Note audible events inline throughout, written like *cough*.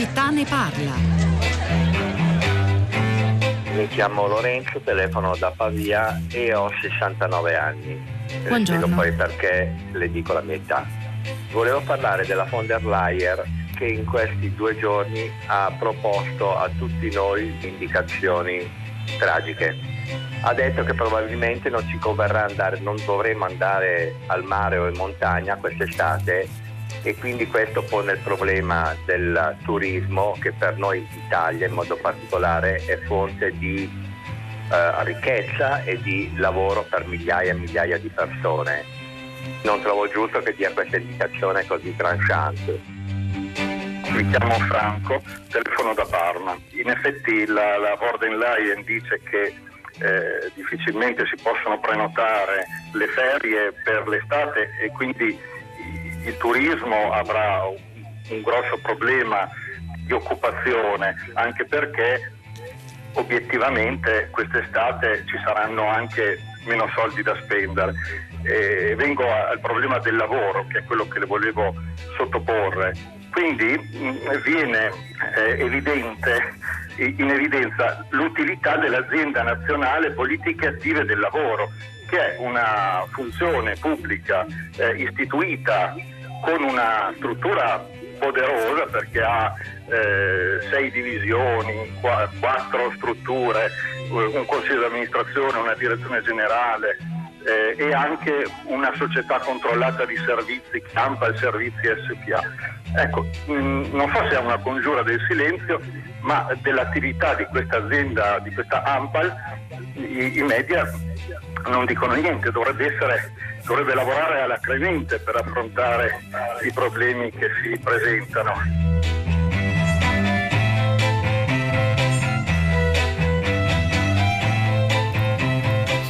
città ne parla. Mi chiamo Lorenzo, telefono da Pavia e ho 69 anni. Buongiorno. Spiego poi perché le dico la mia età. Volevo parlare della von der Leyen che in questi due giorni ha proposto a tutti noi indicazioni tragiche. Ha detto che probabilmente non ci converrà andare, non dovremmo andare al mare o in montagna quest'estate e quindi questo pone il problema del turismo che per noi Italia in modo particolare è fonte di eh, ricchezza e di lavoro per migliaia e migliaia di persone. Non trovo giusto che dia questa indicazione così tranchante. Mi chiamo Franco, telefono da Parma. In effetti la, la Vorden Leyen dice che eh, difficilmente si possono prenotare le ferie per l'estate e quindi il turismo avrà un, grosso problema di occupazione, anche perché obiettivamente quest'estate ci saranno anche meno soldi da spendere. E vengo al problema del lavoro, che è quello che le volevo sottoporre. Quindi mh, viene eh, evidente, in evidenza l'utilità dell'azienda nazionale politiche attive del lavoro, che è una funzione pubblica eh, istituita con una struttura poderosa perché ha eh, sei divisioni, qua, quattro strutture, eh, un consiglio di amministrazione, una direzione generale eh, e anche una società controllata di servizi, Campa Servizi SPA. Ecco, mh, mm, non so se è una congiura del silenzio, ma dell'attività di questa azienda, di questa Ampal, i, i media non dicono niente, dovrebbe, essere, dovrebbe lavorare alla Clemente per affrontare i problemi che si presentano.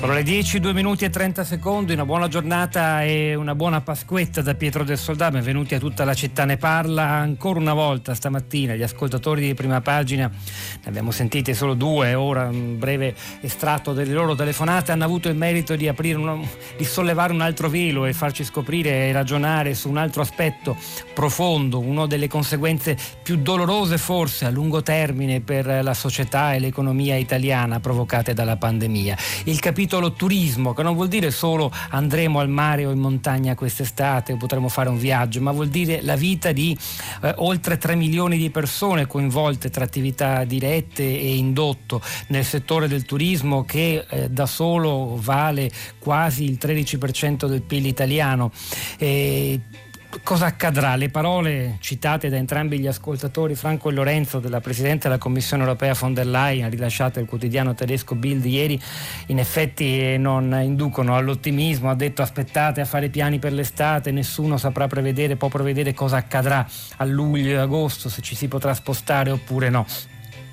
Sono le 10, 2 minuti e 30 secondi, una buona giornata e una buona Pasquetta da Pietro del Soldato, benvenuti a tutta la città ne parla ancora una volta stamattina, gli ascoltatori di prima pagina, ne abbiamo sentiti solo due, ora un breve estratto delle loro telefonate, hanno avuto il merito di, uno, di sollevare un altro velo e farci scoprire e ragionare su un altro aspetto profondo, una delle conseguenze più dolorose forse a lungo termine per la società e l'economia italiana provocate dalla pandemia. Il capitolo capitolo turismo, che non vuol dire solo andremo al mare o in montagna quest'estate o potremo fare un viaggio, ma vuol dire la vita di eh, oltre 3 milioni di persone coinvolte tra attività dirette e indotto nel settore del turismo che eh, da solo vale quasi il 13% del PIL italiano. E cosa accadrà? Le parole citate da entrambi gli ascoltatori, Franco e Lorenzo, della Presidente della Commissione europea von der Leyen, rilasciate il quotidiano tedesco Bild ieri, in effetti non inducono all'ottimismo. Ha detto aspettate a fare piani per l'estate, nessuno saprà prevedere, può prevedere cosa accadrà a luglio e agosto, se ci si potrà spostare oppure no.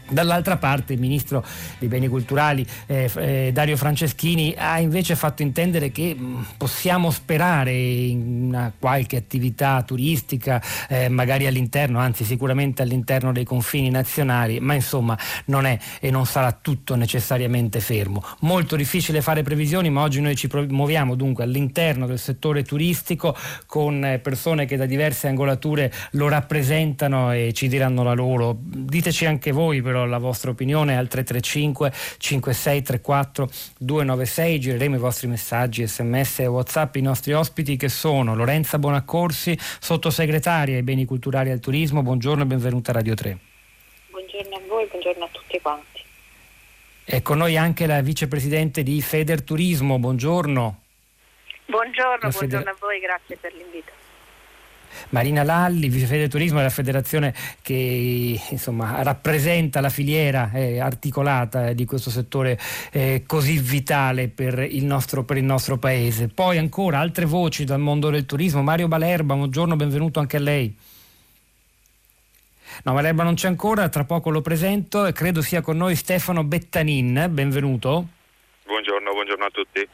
Dall'altra parte il ministro dei beni culturali eh, eh, Dario Franceschini ha invece fatto intendere che mh, mm, possiamo sperare in una qualche attività turistica, eh, magari all'interno, anzi sicuramente all'interno dei confini nazionali, ma insomma non è e non sarà tutto necessariamente fermo. Molto difficile fare previsioni, ma oggi noi ci muoviamo dunque all'interno del settore turistico con eh, persone che da diverse angolature lo rappresentano e ci diranno la loro. Diteci anche voi però la vostra opinione al 335 5634 296 gireremo i vostri messaggi sms e whatsapp. I nostri ospiti che sono Lorenza Bonaccorsi sottosegretaria ai beni culturali e al turismo. Buongiorno e benvenuta a Radio 3 buongiorno a voi buongiorno a tutti quanti. E con noi anche la vicepresidente di Feder Turismo. Buongiorno. Buongiorno, buongiorno a voi grazie per l'invito Marina Lalli, vice turismo della federazione che insomma, rappresenta la filiera eh, articolata eh, di questo settore eh, così vitale per il, nostro, per il, nostro, paese. Poi ancora altre voci dal mondo del turismo. Mario Balerba, buongiorno, benvenuto anche a lei. No, Balerba non c'è ancora, tra poco lo presento e credo sia con noi Stefano Bettanin, benvenuto. Buongiorno, buongiorno a tutti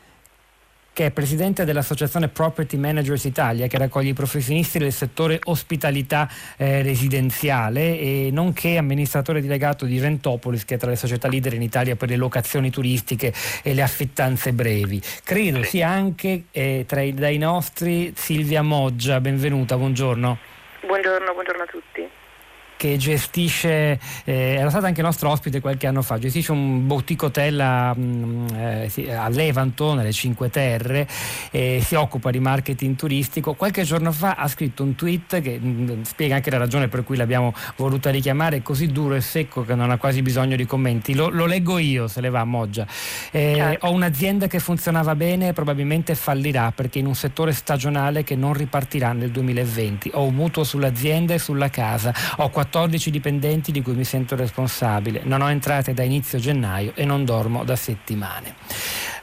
che è presidente dell'Associazione Property Managers Italia, che raccoglie i professionisti del settore ospitalità eh, residenziale e nonché amministratore delegato di Rentopolis, che è tra le società leader in Italia per le locazioni turistiche e le affittanze brevi. Credo sia anche eh, tra i, dai nostri Silvia Moggia, benvenuta, buongiorno. Buongiorno, buongiorno a tutti. Che gestisce, eh, era stato anche nostro ospite qualche anno fa, gestisce un boutique hotel a, mm, eh, a Levanto, nelle Cinque Terre, e si occupa di marketing turistico. Qualche giorno fa ha scritto un tweet che mh, mm, spiega anche la ragione per cui l'abbiamo voluta richiamare, è così duro e secco che non ha quasi bisogno di commenti. Lo, lo leggo io, se le va Moggia. Eh, certo. Ho un'azienda che funzionava bene e probabilmente fallirà perché in un settore stagionale che non ripartirà nel 2020. Ho un mutuo sull'azienda e sulla casa. Ho 14 14 dipendenti di cui mi sento responsabile. Non ho entrate da inizio gennaio e non dormo da settimane.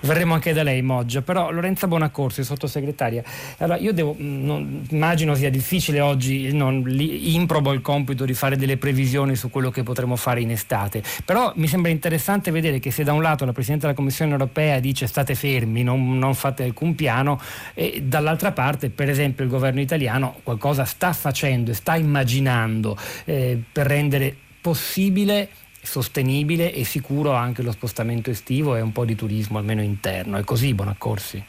Verremo anche da lei, Moggia, però Lorenza Bonaccorsi, sottosegretaria, allora io devo, mm, non, immagino sia difficile oggi, non, improbo il compito di fare delle previsioni su quello che potremo fare in estate, però mi sembra interessante vedere che se da un lato la Presidente della Commissione europea dice state fermi, non, non fate alcun piano, e dall'altra parte per esempio il governo italiano qualcosa sta facendo e sta immaginando eh, per rendere possibile sostenibile e sicuro anche lo spostamento estivo e un po' di turismo almeno interno. È così, Bonaccorsi?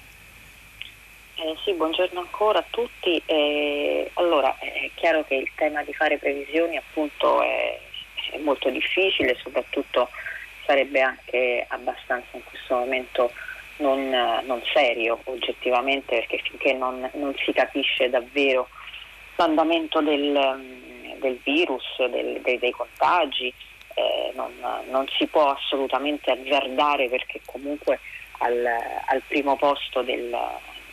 Eh, sì, buongiorno ancora a tutti. Eh, allora, è chiaro che il tema di fare previsioni appunto è, è molto difficile, soprattutto sarebbe anche abbastanza in questo momento non, non serio oggettivamente perché finché non, non, si capisce davvero l'andamento del, del virus, del, dei, dei contagi, non, non, si può assolutamente azzardare perché comunque al, al primo posto del,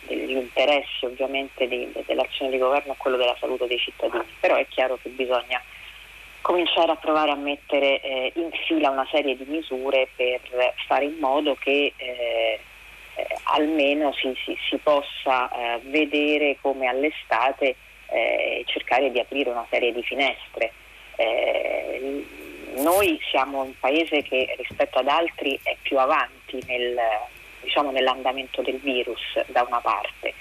degli interessi ovviamente di, dell'azione di governo è quello della salute dei cittadini, però è chiaro che bisogna cominciare a provare a mettere eh, in fila una serie di misure per fare in modo che eh, eh, almeno si, si, si possa eh, vedere come all'estate eh, cercare di aprire una serie di finestre. Noi siamo un paese che rispetto ad altri è più avanti nel, diciamo, nell'andamento del virus da una parte.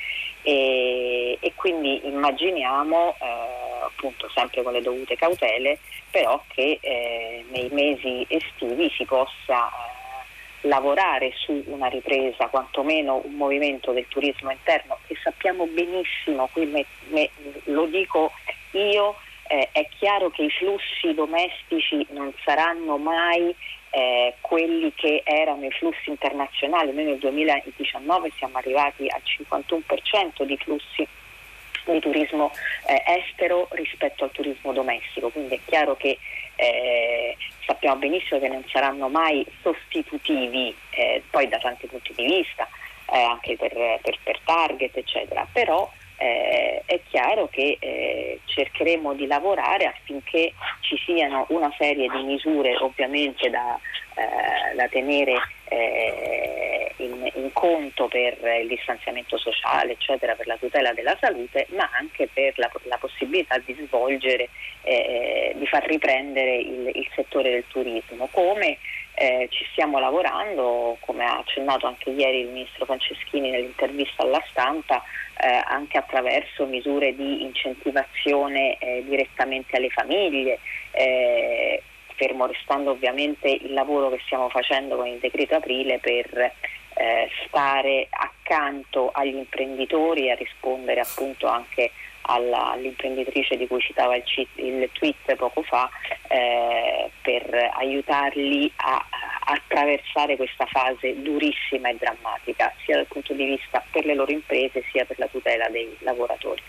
E, e quindi immaginiamo eh, appunto sempre con le dovute cautele però che eh, nei mesi estivi si possa eh, lavorare su una ripresa, quantomeno un movimento del turismo interno che sappiamo benissimo, qui me, me, lo dico io eh, è chiaro che i flussi domestici non saranno mai eh, quelli che erano i flussi internazionali. Noi nel 2019 siamo arrivati al 51% di flussi di turismo eh, estero rispetto al turismo domestico, quindi è chiaro che eh, sappiamo benissimo che non saranno mai sostitutivi eh, poi da tanti punti di vista, eh, anche per, per, per target eccetera, però eh, è chiaro che eh, cercheremo di lavorare affinché ci siano una serie di misure ovviamente da, eh, da tenere eh, in, in, conto per il distanziamento sociale, eccetera, per la tutela della salute, ma anche per la, la possibilità di svolgere, eh, di far riprendere il, il settore del turismo. Come eh, ci stiamo lavorando, come ha accennato anche ieri il ministro Franceschini nell'intervista alla stampa, eh, anche attraverso misure di incentivazione eh, direttamente alle famiglie, eh, fermo restando ovviamente il lavoro che stiamo facendo con il decreto aprile per eh, stare accanto agli imprenditori e a rispondere appunto anche alla, all'imprenditrice di cui citava il, il tweet poco fa eh, per aiutarli a, a attraversare questa fase durissima e drammatica sia dal punto di vista per le loro imprese sia per la tutela dei lavoratori.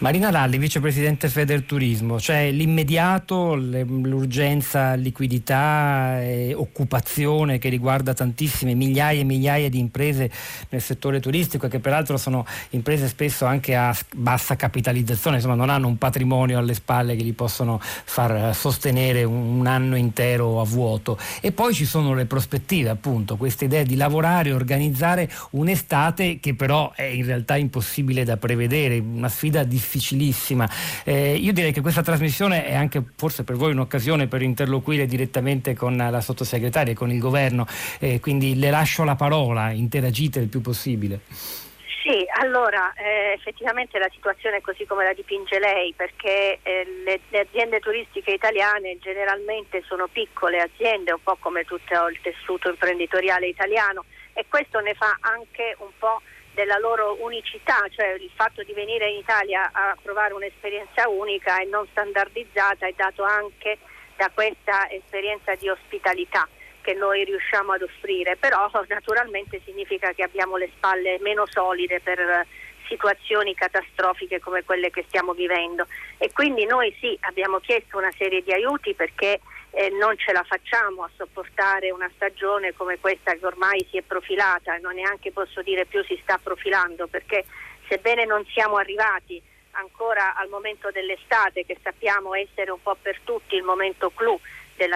Marina Lalli, vicepresidente Federturismo, cioè l'immediato, l'urgenza liquidità e occupazione che riguarda tantissime migliaia e migliaia di imprese nel settore turistico e che peraltro sono imprese spesso anche a bassa capitalizzazione, insomma non hanno un patrimonio alle spalle che li possono far sostenere un anno intero a vuoto. E poi ci sono le prospettive, appunto, questa idea di lavorare, organizzare un'estate che però è in realtà impossibile da prevedere, una sfida difficile difficilissima. Eh, io direi che questa trasmissione è anche forse per voi un'occasione per interloquire direttamente con la sottosegretaria e con il governo, eh, quindi le lascio la parola, interagite il più possibile. Sì, allora eh, effettivamente la situazione è così come la dipinge lei perché eh, le, le, aziende turistiche italiane generalmente sono piccole aziende, un po' come tutto il tessuto imprenditoriale italiano e questo ne fa anche un po' della loro unicità, cioè il fatto di venire in Italia a provare un'esperienza unica e non standardizzata è dato anche da questa esperienza di ospitalità che noi riusciamo ad offrire, però *laughs* naturalmente significa che abbiamo le spalle meno solide per situazioni catastrofiche come quelle che stiamo vivendo. E quindi noi sì abbiamo chiesto una serie di aiuti perché eh, non ce la facciamo a sopportare una stagione come questa che ormai si è profilata e non neanche posso dire più si sta profilando perché sebbene non siamo arrivati ancora al momento dell'estate che sappiamo essere un po' per tutti il momento clou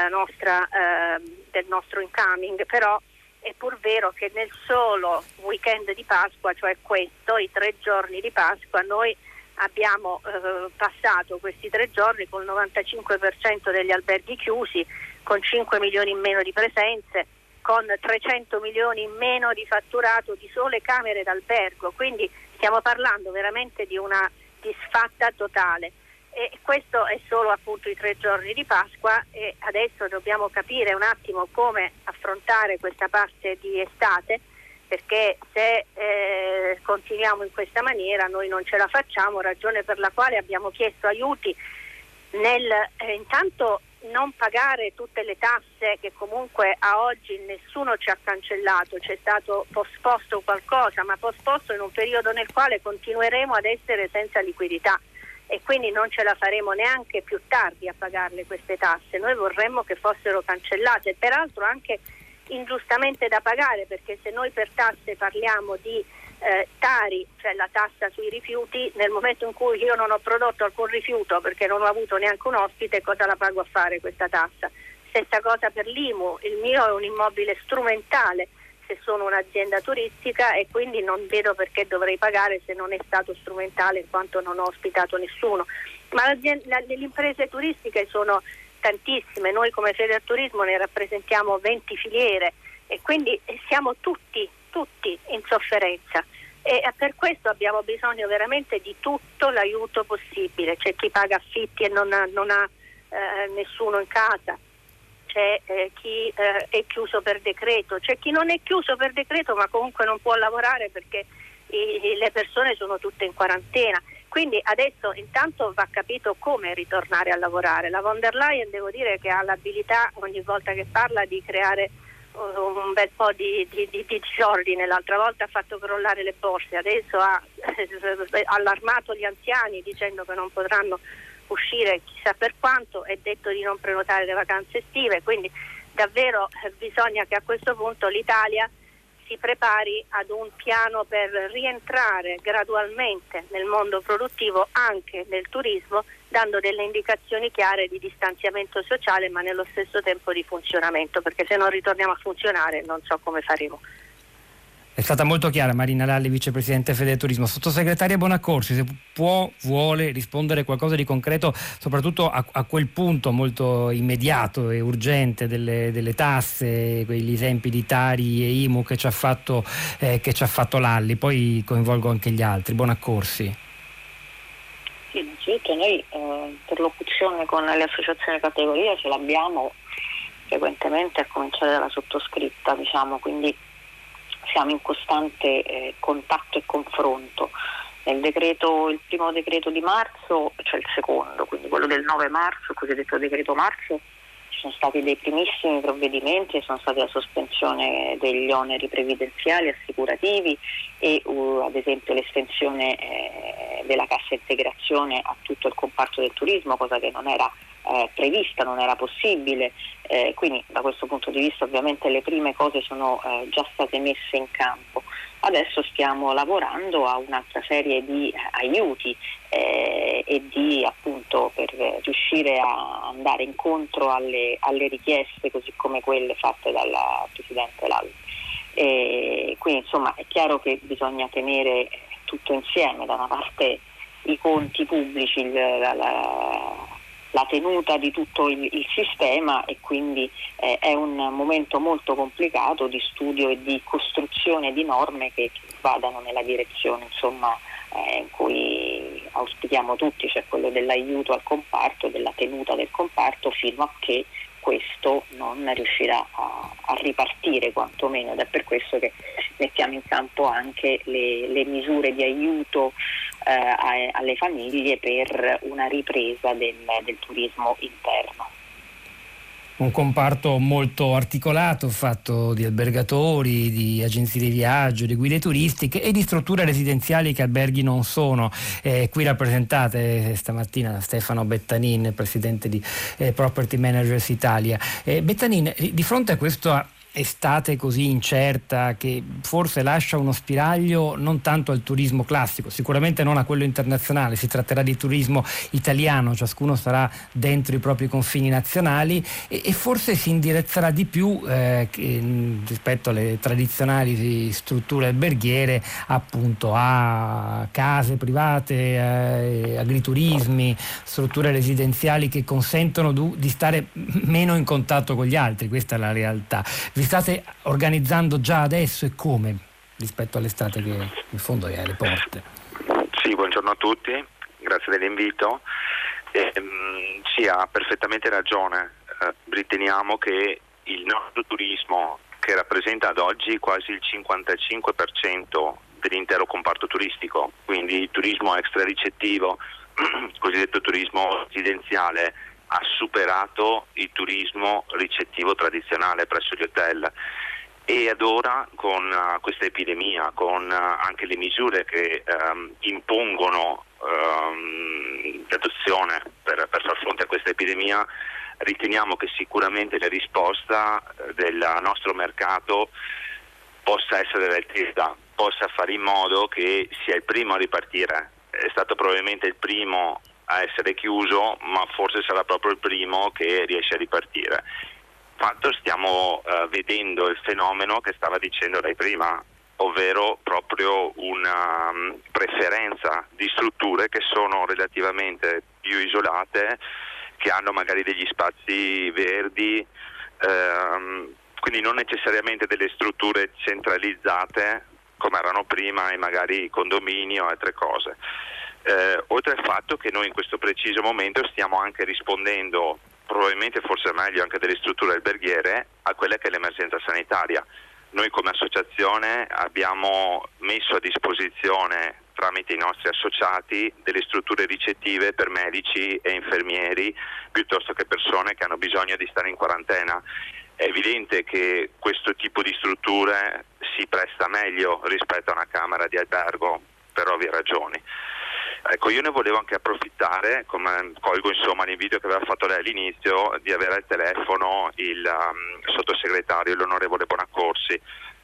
nostra, eh, del nostro incoming, però è pur vero che nel solo weekend di Pasqua, cioè questo, i tre giorni di Pasqua, noi abbiamo eh, passato questi tre giorni con il 95% degli alberghi chiusi, con 5 milioni in meno di presenze, con 300 milioni in meno di fatturato di sole camere d'albergo, quindi stiamo parlando veramente di una disfatta totale. E questo è solo appunto i tre giorni di Pasqua e adesso dobbiamo capire un attimo come affrontare questa parte di estate perché se eh, continuiamo in questa maniera noi non ce la facciamo, ragione per la quale abbiamo chiesto aiuti nel eh, intanto non pagare tutte le tasse che comunque a oggi nessuno ci ha cancellato, c'è stato posposto qualcosa, ma posposto in un periodo nel quale continueremo ad essere senza liquidità e quindi non ce la faremo neanche più tardi a pagarle queste tasse. Noi vorremmo che fossero cancellate, peraltro anche ingiustamente da pagare perché se noi per tasse parliamo di eh, Tari, cioè la tassa sui rifiuti, nel momento in cui io non ho prodotto alcun rifiuto perché non ho avuto neanche un ospite, cosa la pago a fare questa tassa? Stessa cosa per l'IMU, il mio è un immobile strumentale se sono un'azienda turistica e quindi non vedo perché dovrei pagare se non è stato strumentale in quanto non ho ospitato nessuno. Ma le imprese turistiche sono tantissime, noi come Fede Turismo ne rappresentiamo 20 filiere e quindi siamo tutti tutti in sofferenza e per questo abbiamo bisogno veramente di tutto l'aiuto possibile. C'è chi paga affitti e non ha, non ha eh, nessuno in casa, c'è eh, chi eh, è chiuso per decreto, c'è chi non è chiuso per decreto ma comunque non può lavorare perché i, le persone sono tutte in quarantena. Quindi adesso intanto va capito come ritornare a lavorare. La von der Leyen devo dire che ha l'abilità ogni volta che parla di creare un bel po' di, di, di, di disordine, l'altra volta ha fatto crollare le borse, adesso ha eh, *laughs* allarmato gli anziani dicendo che non potranno uscire chissà per quanto e detto di non prenotare le vacanze estive, quindi davvero eh, bisogna che a questo punto l'Italia si prepari ad un piano per rientrare gradualmente nel mondo produttivo anche nel turismo, dando delle indicazioni chiare di distanziamento sociale ma nello stesso tempo di funzionamento, perché se non ritorniamo a funzionare non so come faremo. È stata molto chiara Marina Lalli, vicepresidente Fede Turismo. Sottosegretaria Bonaccorsi, se può, vuole rispondere qualcosa di concreto, soprattutto a, a quel punto molto immediato e urgente delle, delle, tasse, quegli esempi di Tari e Imu che ci ha fatto, eh, ci ha fatto Lalli, poi coinvolgo anche gli altri. Bonaccorsi. Sì, innanzitutto noi eh, con le associazioni categoria ce l'abbiamo frequentemente a cominciare dalla sottoscritta, diciamo, quindi siamo in costante eh, contatto e confronto. Decreto, il primo decreto di marzo, cioè il secondo, quindi quello del 9 marzo, il cosiddetto decreto marzo, sono stati dei primissimi provvedimenti, sono stati la sospensione degli oneri previdenziali, assicurativi e uh, ad esempio l'estensione eh, della cassa integrazione a tutto il comparto del turismo, cosa che non era eh, prevista, non era possibile, eh, quindi da questo punto di vista ovviamente le prime cose sono eh, già state messe in campo. Adesso stiamo lavorando a un'altra serie di eh, aiuti eh, e di appunto per riuscire a andare incontro alle, alle richieste così come quelle fatte dalla Presidente Lalli. quindi insomma è chiaro che bisogna tenere tutto insieme, da una parte i conti pubblici, la, la, la tenuta di tutto il, il sistema e quindi eh, è un momento molto complicato di studio e di costruzione di norme che, che vadano nella direzione insomma, eh, in cui auspichiamo tutti, cioè quello dell'aiuto al comparto, della tenuta del comparto fino a che questo non riuscirà a, a ripartire quantomeno ed è per questo che mettiamo in campo anche le, le misure di aiuto eh, alle famiglie per una ripresa del, del turismo interno un comparto molto articolato, fatto di albergatori, di agenzie di viaggio, di guide turistiche e di strutture residenziali che alberghi non sono. Eh, qui rappresentate stamattina Stefano Bettanin, presidente di eh, Property Managers Italia. Eh, Bettanin, di fronte a questo estate così incerta che forse lascia uno spiraglio non tanto al turismo classico, sicuramente non a quello internazionale, si tratterà di turismo italiano, ciascuno sarà dentro i propri confini nazionali e, e forse si indirizzerà di più eh, che, rispetto alle tradizionali strutture alberghiere appunto a case private, eh, agriturismi, strutture residenziali che consentono du- di stare meno in contatto con gli altri, questa è la realtà vi state organizzando già adesso e come rispetto all'estate che in fondo è alle porte? Sì, buongiorno a tutti, grazie dell'invito. Eh, sì, ha perfettamente ragione. Eh, riteniamo che il nostro turismo, che rappresenta ad oggi quasi il 55% dell'intero comparto turistico, quindi il turismo extra ricettivo, *clears throat* cosiddetto turismo residenziale, ha superato il turismo ricettivo tradizionale presso gli hotel e ad ora con uh, questa epidemia, con uh, anche le misure che um, impongono um, l'adozione per, per, far fronte a questa epidemia, riteniamo che sicuramente la risposta uh, del nostro mercato possa essere l'altezza, possa fare in modo che sia il primo a ripartire. È stato probabilmente il primo a essere chiuso, ma forse sarà proprio il primo che riesce a ripartire. Fatto stiamo uh, vedendo il fenomeno che stava dicendo lei prima, ovvero proprio una um, preferenza di strutture che sono relativamente più isolate, che hanno magari degli spazi verdi, ehm, quindi non necessariamente delle strutture centralizzate come erano prima e magari condomini o altre cose eh, oltre al fatto che noi in questo preciso momento stiamo anche rispondendo, probabilmente forse meglio anche delle strutture alberghiere, a quella che è l'emergenza sanitaria. Noi come associazione abbiamo messo a disposizione tramite i nostri associati delle strutture ricettive per medici e infermieri piuttosto che persone che hanno bisogno di stare in quarantena. È evidente che questo tipo di strutture si presta meglio rispetto a una camera di albergo per ovvie ragioni. Ecco, io ne volevo anche approfittare, come colgo insomma l'invito che aveva fatto lei all'inizio, di avere al telefono il um, sottosegretario, l'onorevole Bonaccorsi.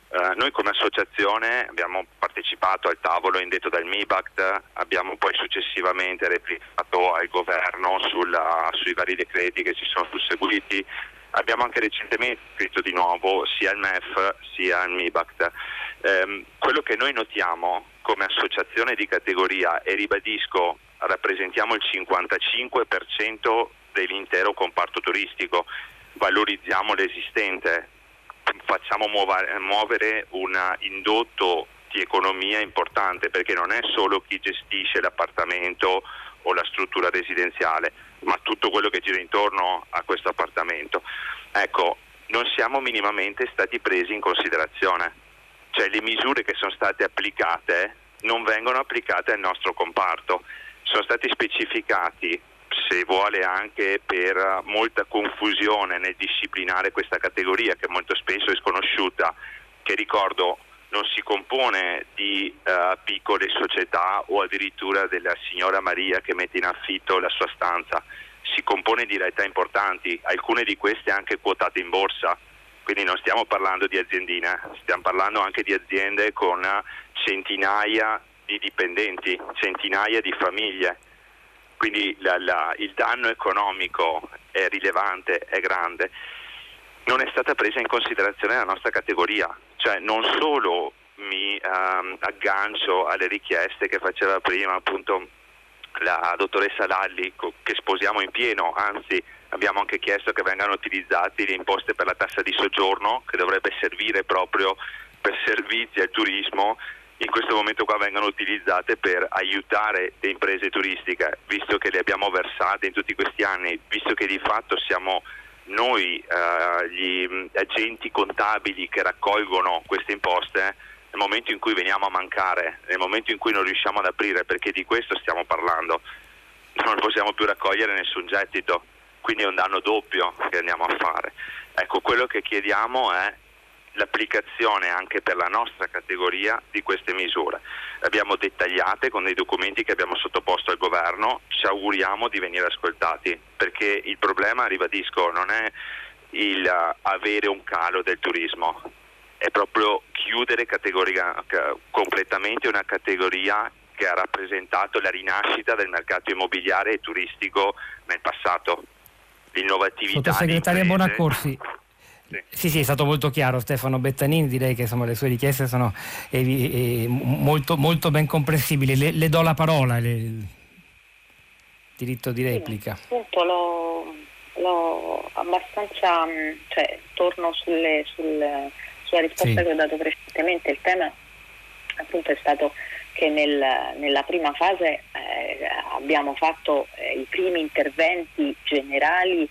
Uh, noi come associazione abbiamo partecipato al tavolo indetto dal MIBACT, abbiamo poi successivamente replicato al governo sulla, sui vari decreti che si sono susseguiti, abbiamo anche recentemente scritto di nuovo sia al MEF sia al MIBACT. Um, quello che noi notiamo come associazione di categoria e ribadisco rappresentiamo il 55% dell'intero comparto turistico, valorizziamo l'esistente, facciamo muovere un indotto di economia importante perché non è solo chi gestisce l'appartamento o la struttura residenziale, ma tutto quello che gira intorno a questo appartamento. Ecco, non siamo minimamente stati presi in considerazione cioè le misure che sono state applicate non vengono applicate al nostro comparto, sono stati specificati se vuole anche per molta confusione nel disciplinare questa categoria che molto spesso è sconosciuta, che ricordo non si compone di uh, piccole società o addirittura della signora Maria che mette in affitto la sua stanza, si compone di realtà importanti, alcune di queste anche quotate in borsa quindi non stiamo parlando di aziendine, stiamo parlando anche di aziende con centinaia di dipendenti, centinaia di famiglie. Quindi la, la, il danno economico è rilevante, è grande. Non è stata presa in considerazione la nostra categoria, cioè non solo mi um, aggancio alle richieste che faceva prima appunto la dottoressa Lalli che sposiamo in pieno, anzi abbiamo anche chiesto che vengano utilizzati le imposte per la tassa di soggiorno che dovrebbe servire proprio per servizi al turismo. In questo momento qua vengano utilizzate per aiutare le imprese turistiche, visto che le abbiamo versate in tutti questi anni, visto che di fatto siamo noi eh, gli agenti contabili che raccolgono queste imposte, nel momento in cui veniamo a mancare, nel momento in cui non riusciamo ad aprire, perché di questo stiamo parlando, non possiamo più raccogliere nessun gettito, quindi è un danno doppio che andiamo a fare. Ecco, quello che chiediamo è l'applicazione anche per la nostra categoria di queste misure. Le abbiamo dettagliate con dei documenti che abbiamo sottoposto al governo, ci auguriamo di venire ascoltati, perché il problema, ribadisco, non è il avere un calo del turismo, è proprio chiudere completamente una categoria che ha rappresentato la rinascita del mercato immobiliare e turistico nel passato. L'innovatività. Sottosegretaria Bonaccorsi. Sì. sì. sì, è stato molto chiaro Stefano Bettanini, direi che insomma, le sue richieste sono eh, eh, molto, molto, ben comprensibili. Le, le do la parola, le, il diritto di replica. Sì, appunto l'ho, l'ho abbastanza, mm, cioè, torno sulle, sulle, sulla risposta sì. che ho dato precedentemente, il tema appunto è stato che nel, nella prima fase eh, abbiamo fatto eh, i primi interventi generali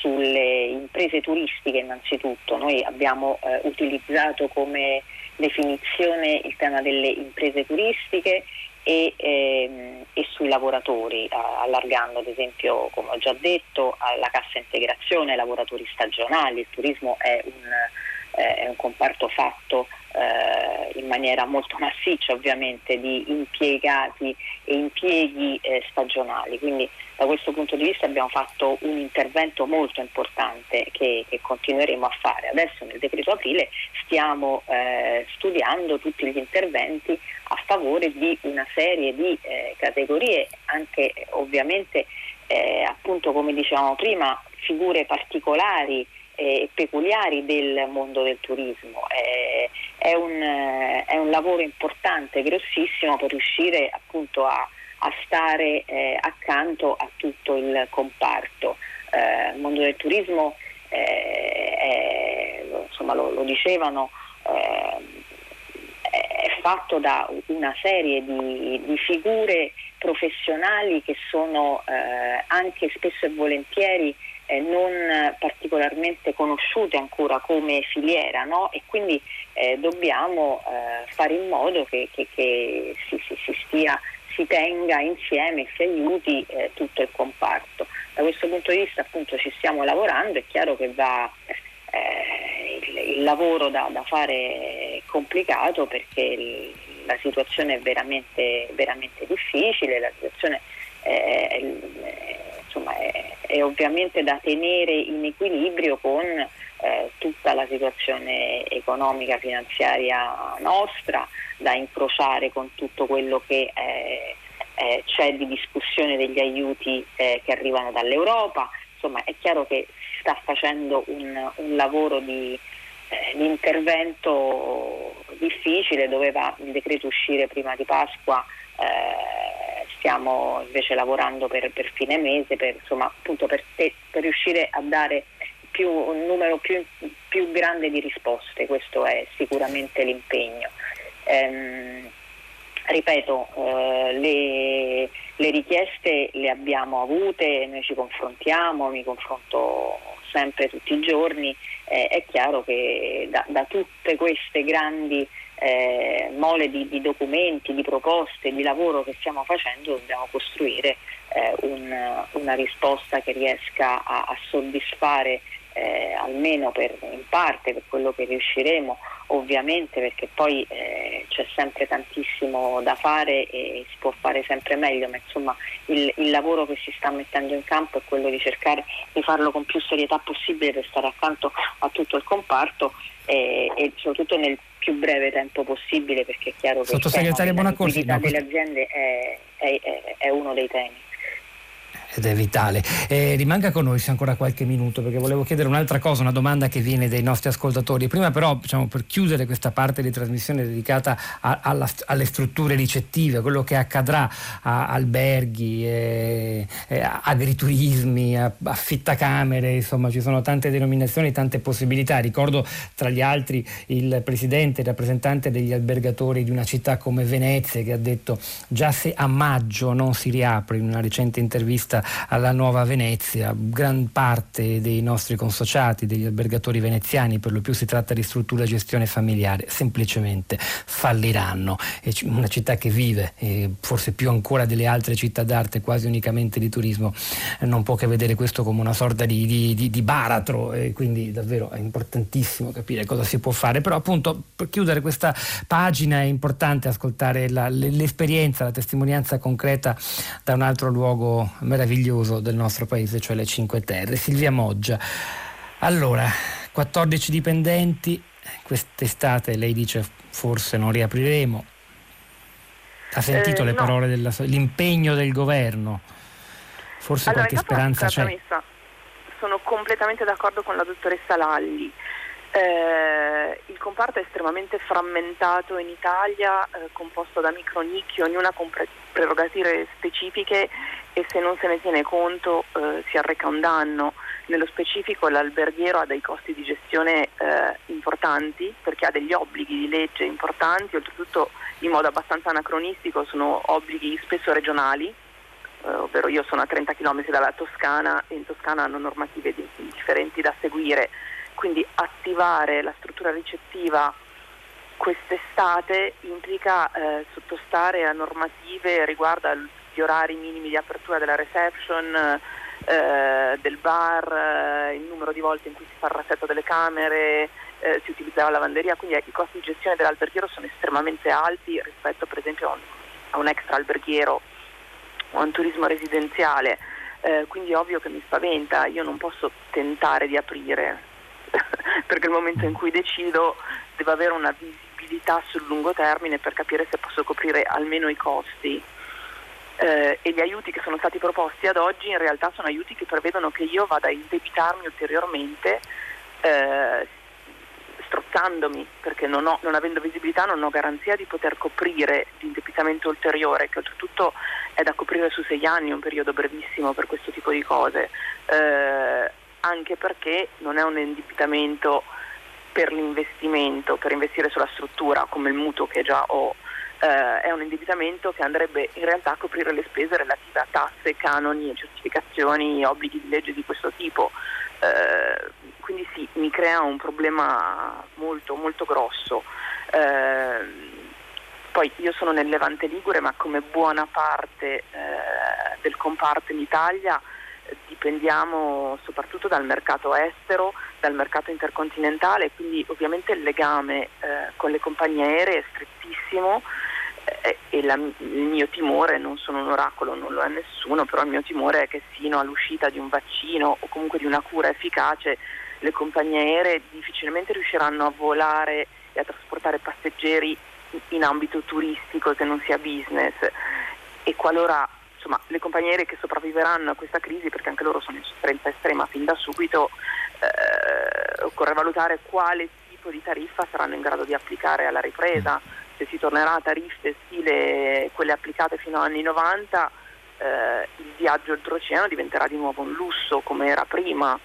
sulle imprese turistiche innanzitutto. Noi abbiamo eh, utilizzato come definizione il tema delle imprese turistiche e, ehm, e sui lavoratori, allargando ad esempio, come ho già detto, alla cassa integrazione ai lavoratori stagionali. Il turismo è un, eh, è un comparto fatto eh, in maniera molto massiccia ovviamente di impiegati e impieghi eh, stagionali. Quindi da questo punto di vista abbiamo fatto un intervento molto importante che, che continueremo a fare. Adesso nel decreto aprile stiamo eh, studiando tutti gli interventi a favore di una serie di eh, categorie, anche ovviamente eh, appunto come dicevamo prima, figure particolari eh, peculiari del mondo del turismo. Eh, è, un, eh, è, un, lavoro importante, grossissimo per riuscire appunto a, a stare eh, accanto a tutto il comparto. Eh, il mondo del turismo, eh, è, insomma, lo, lo dicevano, è fatto da una serie di, di figure professionali che sono anche spesso e volentieri eh, non particolarmente conosciute ancora come filiera no? e quindi eh, dobbiamo eh, fare in modo che, che, che si, si, si, stia, si, tenga insieme si aiuti eh, tutto il comparto. Da questo punto di vista appunto ci stiamo lavorando, è chiaro che va, eh, il, il, lavoro da, da, fare è complicato perché il, la situazione è veramente, veramente difficile, la situazione è, insomma, è, è, ovviamente da tenere in equilibrio con eh, tutta la situazione economica finanziaria nostra, da incrociare con tutto quello che eh, eh, c'è di discussione degli aiuti eh, che arrivano dall'Europa. Insomma, è chiaro che si sta facendo un, un lavoro di, eh, di intervento difficile, doveva il decreto uscire prima di Pasqua eh, stiamo invece lavorando per, per fine mese per, insomma, appunto per, per, riuscire a dare più, un numero più, più, grande di risposte, questo è sicuramente l'impegno. Ehm, ripeto, eh, le, le, richieste le abbiamo avute, noi ci confrontiamo, mi confronto sempre tutti i giorni, eh, è chiaro che da, da tutte queste grandi eh, mole di, di, documenti, di proposte, di lavoro che stiamo facendo, dobbiamo costruire eh, un, una risposta che riesca a, a soddisfare eh, almeno per, in parte per quello che riusciremo, ovviamente perché poi eh, c'è sempre tantissimo da fare e si può fare sempre meglio, ma insomma il, il, lavoro che si sta mettendo in campo è quello di cercare di farlo con più serietà possibile per stare accanto a tutto il comparto e, e soprattutto nel più breve tempo possibile perché è chiaro che il tema della delle aziende è, è, è uno dei temi ed è vitale. Eh, rimanga con noi se ancora qualche minuto perché volevo chiedere un'altra cosa, una domanda che viene dai nostri ascoltatori. Prima però diciamo, per chiudere questa parte di trasmissione dedicata a, alla, alle strutture ricettive, quello che accadrà a alberghi, eh, eh, agriturismi, a, affittacamere, insomma ci sono tante denominazioni, tante possibilità. Ricordo tra gli altri il presidente, il rappresentante degli albergatori di una città come Venezia che ha detto già se a maggio non si riapre in una recente intervista alla nuova Venezia. Gran parte dei nostri consociati, degli albergatori veneziani, per lo più si tratta di strutture a gestione familiare, semplicemente falliranno. È una città che vive, forse più ancora delle altre città d'arte, quasi unicamente di turismo, non può che vedere questo come una sorta di, di, di, di baratro e quindi davvero è importantissimo capire cosa si può fare. Però appunto per chiudere questa pagina è importante ascoltare la, l'esperienza, la testimonianza concreta da un altro luogo meraviglioso del nostro paese, cioè le Cinque Terre. Silvia Moggia. Allora, 14 dipendenti, quest'estate lei dice forse non riapriremo. Ha sentito eh, le parole no. dell'impegno del governo? Forse allora, qualche speranza c'è. Premessa. Sono completamente d'accordo con la dottoressa Lalli. Eh, il comparto è estremamente frammentato in Italia, eh, composto da micronicchi, ognuna con pre- prerogative specifiche e se non se ne tiene conto eh, si arreca un danno. Nello specifico l'alberghiero ha dei costi di gestione eh, importanti perché ha degli obblighi di legge importanti, oltretutto in modo abbastanza anacronistico sono obblighi spesso regionali, eh, ovvero io sono a 30 km dalla Toscana e in Toscana hanno normative differenti da seguire, quindi attivare la struttura ricettiva quest'estate implica eh, sottostare a normative riguardo agli orari minimi di apertura della reception, eh, del bar, eh, il numero di volte in cui si fa il rassetto delle camere, eh, si utilizzava la lavanderia, quindi i costi di gestione dell'alberghiero sono estremamente alti rispetto per esempio a un, a un extra alberghiero o a un turismo residenziale. Eh, quindi è ovvio che mi spaventa, io non posso tentare di aprire, *laughs* perché il momento in cui decido devo avere una visibilità sul lungo termine per capire se posso coprire almeno i costi. Eh, e gli aiuti che sono stati proposti ad oggi in realtà sono aiuti che prevedono che io vada a indebitarmi ulteriormente eh, strozzandomi perché non, ho, non, avendo visibilità non ho garanzia di poter coprire l'indebitamento ulteriore che oltretutto è da coprire su sei anni, un periodo brevissimo per questo tipo di cose, eh, anche perché non è un indebitamento per l'investimento, per investire sulla struttura come il mutuo che già ho, eh, è un indebitamento che andrebbe in realtà a coprire le spese relative a tasse, canoni, certificazioni, obblighi di legge di questo tipo. Eh, quindi sì, mi crea un problema molto, molto grosso. Eh, poi io sono nel Levante Ligure, ma come buona parte eh, del comparto in Italia dipendiamo soprattutto dal mercato estero, dal mercato intercontinentale, quindi ovviamente il legame eh, con le compagnie aeree è strettissimo eh, e la, il mio timore, non sono un oracolo, non lo è nessuno, però il mio timore è che sino all'uscita di un vaccino o comunque di una cura efficace le compagnie aeree difficilmente riusciranno a volare e a trasportare passeggeri in ambito turistico se non sia business. E qualora insomma, le compagnie aeree che sopravviveranno a questa crisi perché anche loro sono in sofferenza estrema fin da subito eh, occorre valutare quale tipo di tariffa saranno in grado di applicare alla ripresa se si tornerà a tariffe stile quelle applicate fino agli anni 90 eh, il viaggio oltreoceano diventerà di nuovo un lusso come era prima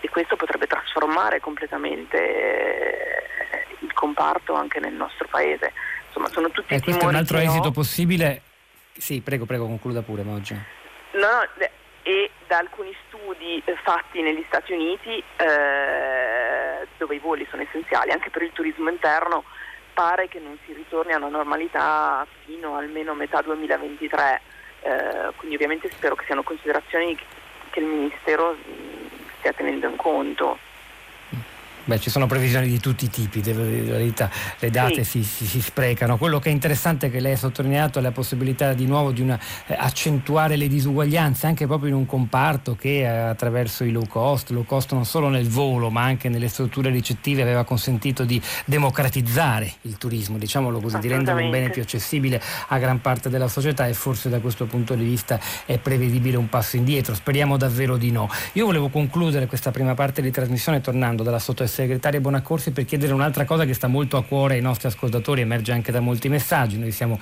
e questo potrebbe trasformare completamente eh, il comparto anche nel nostro paese. Insomma, sono tutti e questo è un altro esito no. possibile. Sì, prego, prego, concluda pure Moggia. No, no, e da alcuni studi eh, fatti negli Stati Uniti, eh, dove i voli sono essenziali anche per il turismo interno, pare che non si ritorni alla normalità fino almeno metà 2023. Eh, quindi ovviamente spero che siano considerazioni che il Ministero stia tenendo in conto. Beh, ci sono previsioni di tutti i tipi, devo dire la verità, le date sì. si, si, si, sprecano. Quello che è interessante che lei ha sottolineato è la possibilità di nuovo di una, eh, accentuare le disuguaglianze anche proprio in un comparto che eh, attraverso i low cost, low cost non solo nel volo ma anche nelle strutture ricettive aveva consentito di democratizzare il turismo, diciamolo così, di renderlo un bene più accessibile a gran parte della società e forse da questo punto di vista è prevedibile un passo indietro. Speriamo davvero di no. Io volevo concludere questa prima parte di trasmissione tornando dalla sottoespressione sottosegretaria Bonaccorsi per chiedere un'altra cosa che sta molto a cuore ai nostri ascoltatori, emerge anche da molti messaggi. Noi siamo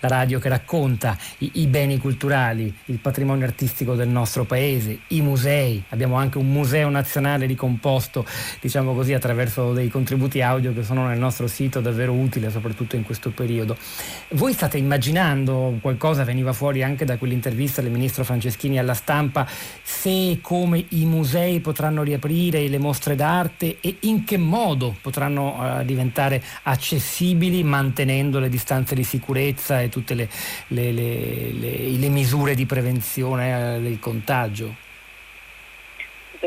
la radio che racconta i, i beni culturali, il patrimonio artistico del nostro paese, i musei. Abbiamo anche un museo nazionale ricomposto, diciamo così, attraverso dei contributi audio che sono nel nostro sito davvero utile, soprattutto in questo periodo. Voi state immaginando qualcosa veniva fuori anche da quell'intervista del ministro Franceschini alla stampa, se come i musei potranno riaprire le mostre d'arte e in che modo potranno uh, diventare accessibili mantenendo le distanze di sicurezza e tutte le, le, le, le misure di prevenzione uh, del contagio.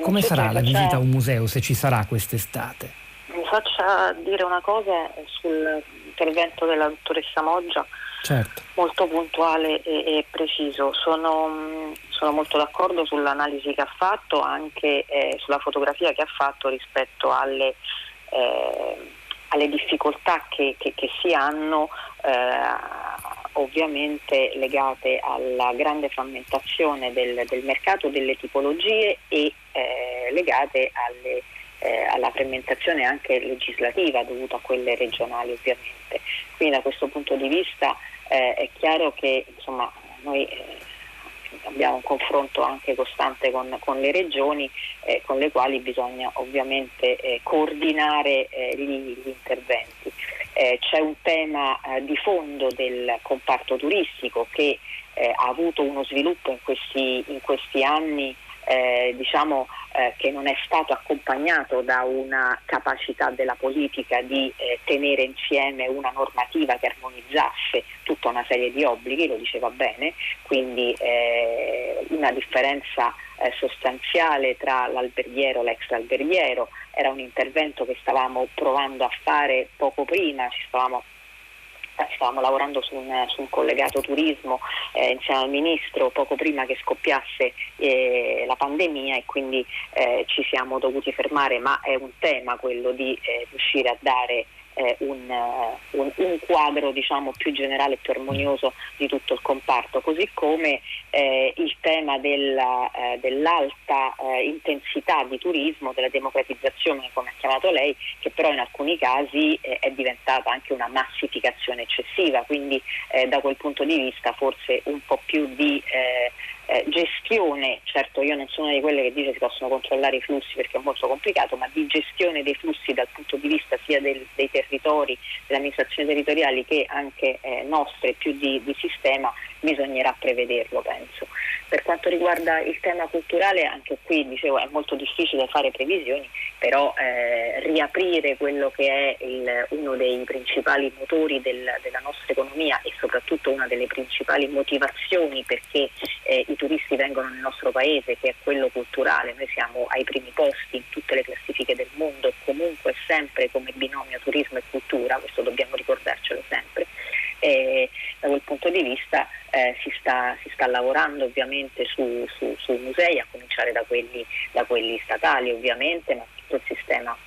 Come sarà la visita a un museo se ci sarà quest'estate? Mi faccia dire una cosa sull'intervento della dottoressa Moggia certo. molto puntuale e, e preciso. Sono, sono, molto d'accordo sull'analisi che ha fatto, anche eh, sulla fotografia che ha fatto rispetto alle, eh, alle difficoltà che, che, che, si hanno. Eh, ovviamente legate alla grande frammentazione del, del mercato delle tipologie e eh, legate alle eh, alla frammentazione anche legislativa dovuta a quelle regionali ovviamente. Quindi da questo punto di vista eh, è chiaro che insomma, noi eh, abbiamo un confronto anche costante con, con le regioni eh, con le quali bisogna ovviamente eh, coordinare eh, gli, gli, interventi. c'è un tema di fondo del comparto turistico che ha avuto uno sviluppo in questi, in questi anni eh, diciamo, eh, che non è stato accompagnato da una capacità della politica di eh, tenere insieme una normativa che armonizzasse tutta una serie di obblighi, lo diceva bene, quindi eh, una differenza eh, sostanziale tra l'alberghiero e l'ex alberghiero, era un intervento che stavamo provando a fare poco prima, ci stavamo stavamo lavorando su un, su un collegato turismo eh, insieme al Ministro poco prima che scoppiasse eh, la pandemia e quindi eh, ci siamo dovuti fermare, ma è un tema quello di eh, riuscire a dare eh, un, un, un, quadro diciamo, più generale e più armonioso di tutto il comparto, così come eh, il tema della, eh, dell'alta eh, intensità di turismo, della democratizzazione come ha chiamato lei, che però in alcuni casi eh, è diventata anche una massificazione eccessiva, quindi eh, da quel punto di vista forse un po' più di eh, gestione, certo io non sono di quelle che dice si possono controllare i flussi perché è molto complicato, ma di gestione dei flussi dal punto di vista sia del, dei territori, delle amministrazioni territoriali che anche eh, nostre, più di, di sistema, bisognerà prevederlo penso. Per quanto riguarda il tema culturale, anche qui dicevo è molto difficile fare previsioni, però eh, riaprire quello che è il, uno dei principali motori del, della nostra economia e soprattutto una delle principali motivazioni perché eh, i turisti vengono nel nostro paese, che è quello culturale, noi siamo ai primi posti in tutte le classifiche del mondo comunque sempre come binomio turismo e cultura, questo dobbiamo ricordarcelo sempre e da quel punto di vista eh, si, sta, si, sta, lavorando ovviamente su, su, sui musei, a cominciare da quelli, da quelli, statali ovviamente, ma tutto il sistema,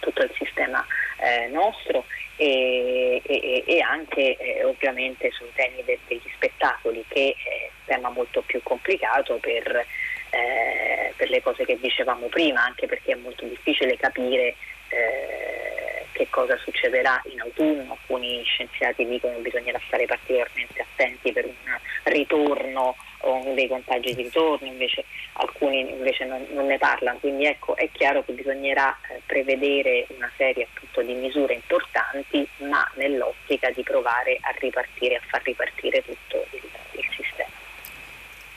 tutto il sistema eh, nostro e, e, e anche eh, ovviamente sui temi de, degli spettacoli che è un tema molto più complicato per, eh, per le cose che dicevamo prima, anche perché è molto difficile capire eh, che cosa succederà in autunno. Alcuni scienziati dicono che bisognerà stare particolarmente attenti per un ritorno o dei contagi di ritorno, invece alcuni invece non, non ne parlano. Quindi ecco, è chiaro che bisognerà eh, prevedere una serie appunto, di misure importanti, ma nell'ottica di provare a ripartire, a far ripartire tutto il.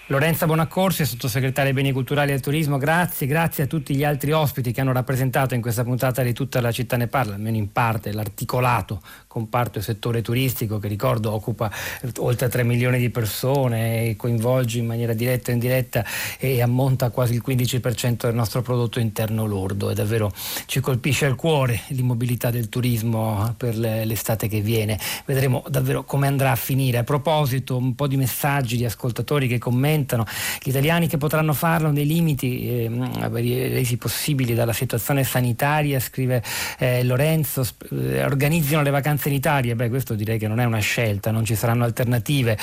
Lorenza Bonaccorsi, sottosegretaria ai beni culturali e al turismo, grazie, grazie a tutti gli altri ospiti che hanno rappresentato in questa puntata di tutta la città ne parla, almeno in parte, l'articolato comparto e settore turistico che ricordo occupa oltre 3 milioni di persone e coinvolge in maniera diretta o indiretta e ammonta quasi il 15% del nostro prodotto interno lordo e davvero ci colpisce al cuore l'immobilità del turismo per l'estate che viene. Vedremo davvero come andrà a finire. A proposito, un po' di messaggi di ascoltatori che con me aumentano, gli italiani che potranno farlo nei limiti eh, resi possibili dalla situazione sanitaria, scrive eh, Lorenzo, eh, organizzino le vacanze in Italia, beh questo direi che non è una scelta, non ci saranno alternative,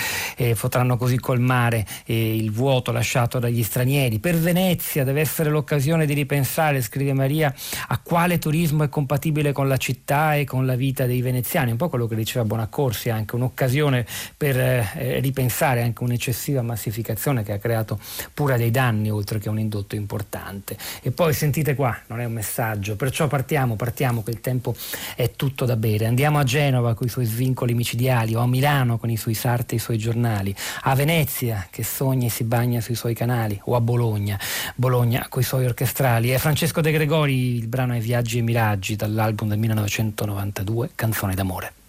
potranno così colmare eh, il vuoto lasciato dagli stranieri. Per Venezia deve essere l'occasione di ripensare, scrive Maria, a quale turismo è compatibile con la città e con la vita dei veneziani, un po' quello che diceva Bonaccorsi, anche un'occasione per eh, ripensare anche un'eccessiva massificazione che ha creato pure dei danni oltre che un indotto importante. E poi sentite qua, non è un messaggio, perciò partiamo, partiamo che il tempo è tutto da bere. Andiamo a Genova con i suoi svincoli micidiali o a Milano con i suoi sarti e i suoi giornali, a Venezia che sogna e si bagna sui suoi canali o a Bologna, Bologna con i suoi orchestrali. È Francesco De Gregori, il brano è Viaggi e Miraggi dall'album del 1992, Canzone d'amore.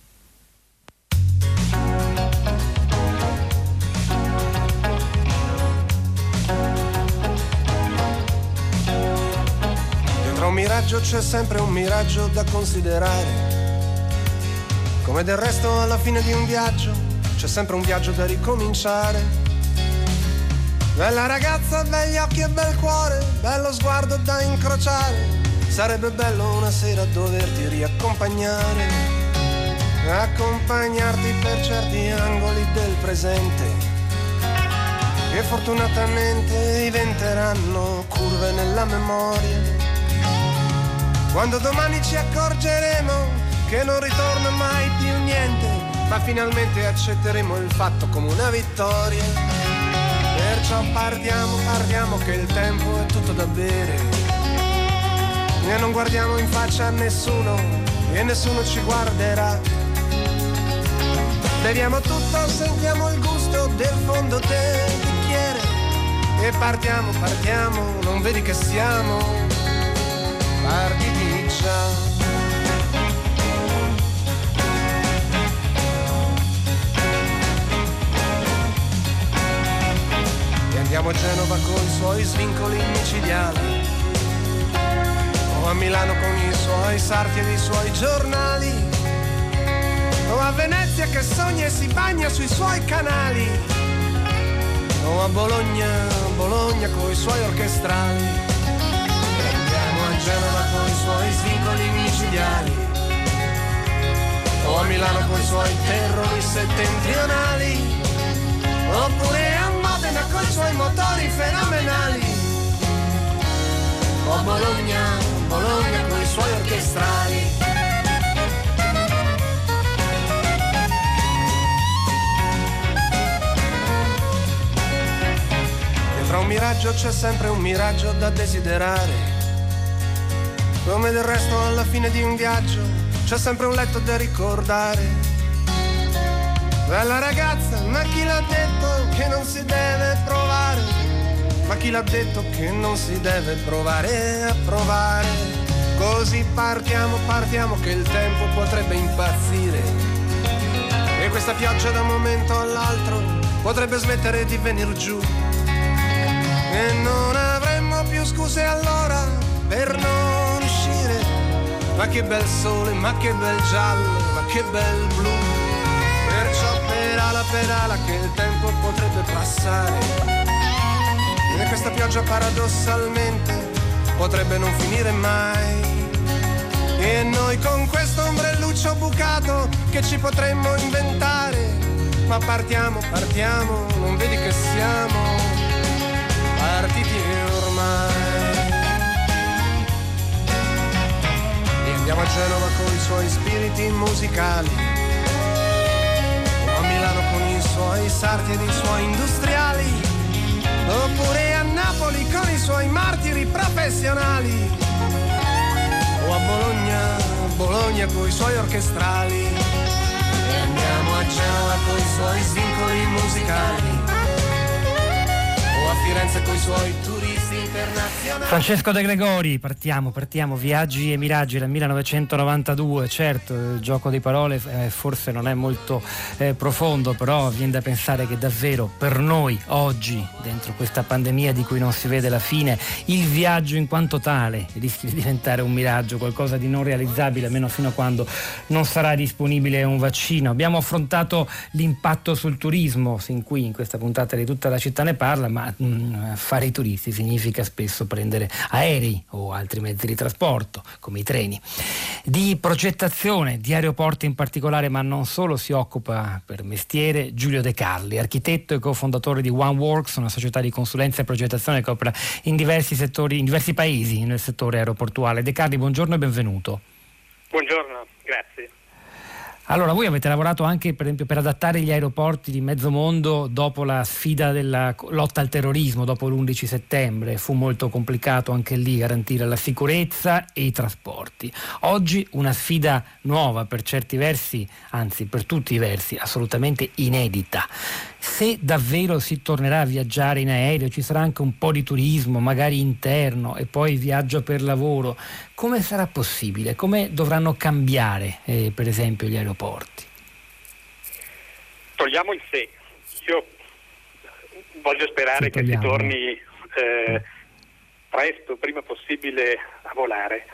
Miraggio c'è sempre un miraggio da considerare. Come del resto alla fine di un viaggio c'è sempre un viaggio da ricominciare. Bella ragazza, begli occhi e bel cuore, bello sguardo da incrociare. Sarebbe bello una sera doverti riaccompagnare, accompagnarti per certi angoli del presente, che fortunatamente diventeranno curve nella memoria. Quando domani ci accorgeremo che non ritorna mai più niente, ma finalmente accetteremo il fatto come una vittoria. Perciò partiamo, partiamo che il tempo è tutto da bere. E non guardiamo in faccia a nessuno e nessuno ci guarderà. Beviamo tutto, sentiamo il gusto del fondo del bicchiere. E partiamo, partiamo, non vedi che siamo partiti già. E andiamo a Genova con i suoi svincoli micidiali. O a Milano con i suoi sarti e i suoi giornali, o a Venezia che sogna e si bagna sui suoi canali, o a Bologna, Bologna con i suoi orchestrali, suoi terrori settentrionali, oppure a Modena con i suoi motori fenomenali, o Bologna Bologna con i suoi orchestrali. Dietro a un miraggio c'è sempre un miraggio da desiderare. Come del resto alla fine di un viaggio c'è sempre un letto da ricordare. Bella ragazza, ma chi l'ha detto che non si deve provare? Ma chi l'ha detto che non si deve provare a provare? Così partiamo, partiamo che il tempo potrebbe impazzire. E questa pioggia da un momento all'altro potrebbe smettere di venir giù. E non avremmo più scuse allora per non uscire. Ma che bel sole, ma che bel giallo, ma che bel blu. Pedala che il tempo potrebbe passare e questa pioggia paradossalmente potrebbe non finire mai. E noi con questo ombrelluccio bucato che ci potremmo inventare, ma partiamo, partiamo, non vedi che siamo partiti ormai. E andiamo a Genova con i suoi spiriti musicali, suoi sarti ed i suoi industriali oppure a Napoli con i suoi martiri professionali, o a Bologna, Bologna con i suoi orchestrali, e andiamo a Genova con i suoi svincoli musicali, o a Firenze con i suoi internazionale. Francesco De Gregori, partiamo, partiamo, Viaggi e Miraggi del 1992, certo il gioco di parole eh, forse non è molto eh, profondo, però viene da pensare che davvero per noi oggi, dentro questa pandemia di cui non si vede la fine, il viaggio in quanto tale rischia di diventare un miraggio, qualcosa di non realizzabile, almeno fino a quando non sarà disponibile un vaccino. Abbiamo affrontato l'impatto sul turismo, sin qui in questa puntata di tutta la città ne parla, ma mh, mm, fare i turisti significa spesso prendere aerei o altri mezzi di trasporto, come i treni. Di progettazione di aeroporti in particolare, ma non solo, si occupa per mestiere Giulio De Carli, architetto e cofondatore di OneWorks, una società di consulenza e progettazione che opera in diversi settori, in diversi paesi nel settore aeroportuale. De Carli, buongiorno e benvenuto. Buongiorno, grazie. Allora, voi avete lavorato anche per esempio per adattare gli aeroporti di mezzo mondo dopo la sfida della lotta al terrorismo, dopo l'11 settembre. Fu molto complicato anche lì garantire la sicurezza e i trasporti. Oggi una sfida nuova per certi versi, anzi per tutti i versi, assolutamente inedita. Se davvero si tornerà a viaggiare in aereo, ci sarà anche un po' di turismo, magari interno, e poi viaggio per lavoro, come sarà possibile? Come dovranno cambiare, eh, per esempio, gli aeroporti? Togliamo il se. Io voglio sperare che si torni eh, presto, prima possibile, a volare.